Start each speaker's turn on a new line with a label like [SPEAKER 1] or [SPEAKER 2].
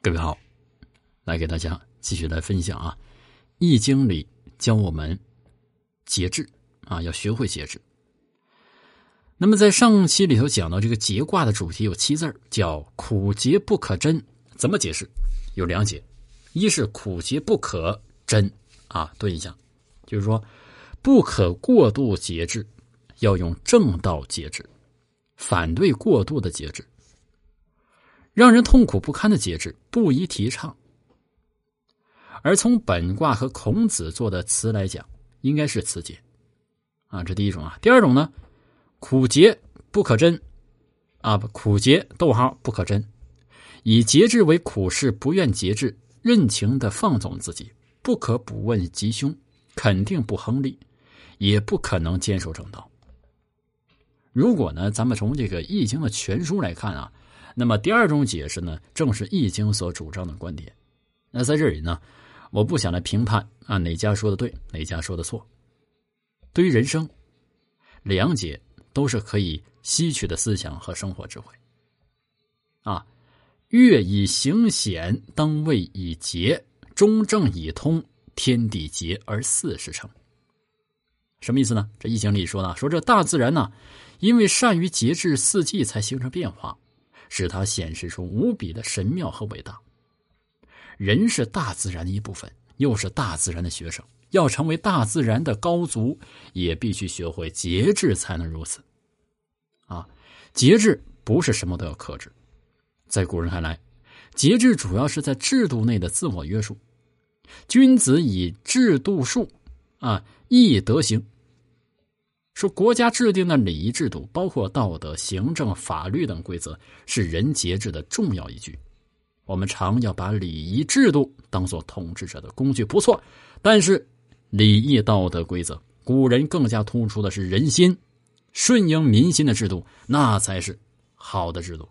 [SPEAKER 1] 各位好，来给大家继续来分享啊，《易经》里教我们节制啊，要学会节制。那么在上期里头讲到这个节卦的主题有七字叫“苦节不可贞”，怎么解释？有两解，一是苦节不可贞啊，对一下，就是说不可过度节制，要用正道节制，反对过度的节制。让人痛苦不堪的节制不宜提倡，而从本卦和孔子做的词来讲，应该是辞节，啊，这第一种啊。第二种呢，苦节不可贞，啊，苦节逗号不可贞，以节制为苦事，不愿节制，任情的放纵自己，不可不问吉凶，肯定不亨利，也不可能坚守正道。如果呢，咱们从这个《易经》的全书来看啊。那么第二种解释呢，正是《易经》所主张的观点。那在这里呢，我不想来评判啊哪家说的对，哪家说的错。对于人生，两解都是可以吸取的思想和生活智慧。啊，月以行险，当位以节，中正以通，天地节而四时成。什么意思呢？这《易经》里说呢，说这大自然呢，因为善于节制四季，才形成变化。使它显示出无比的神妙和伟大。人是大自然的一部分，又是大自然的学生。要成为大自然的高足，也必须学会节制，才能如此。啊，节制不是什么都要克制。在古人看来，节制主要是在制度内的自我约束。君子以制度术，啊，义德行。说国家制定的礼仪制度，包括道德、行政、法律等规则，是人节制的重要依据。我们常要把礼仪制度当做统治者的工具，不错。但是礼仪道德规则，古人更加突出的是人心，顺应民心的制度，那才是好的制度。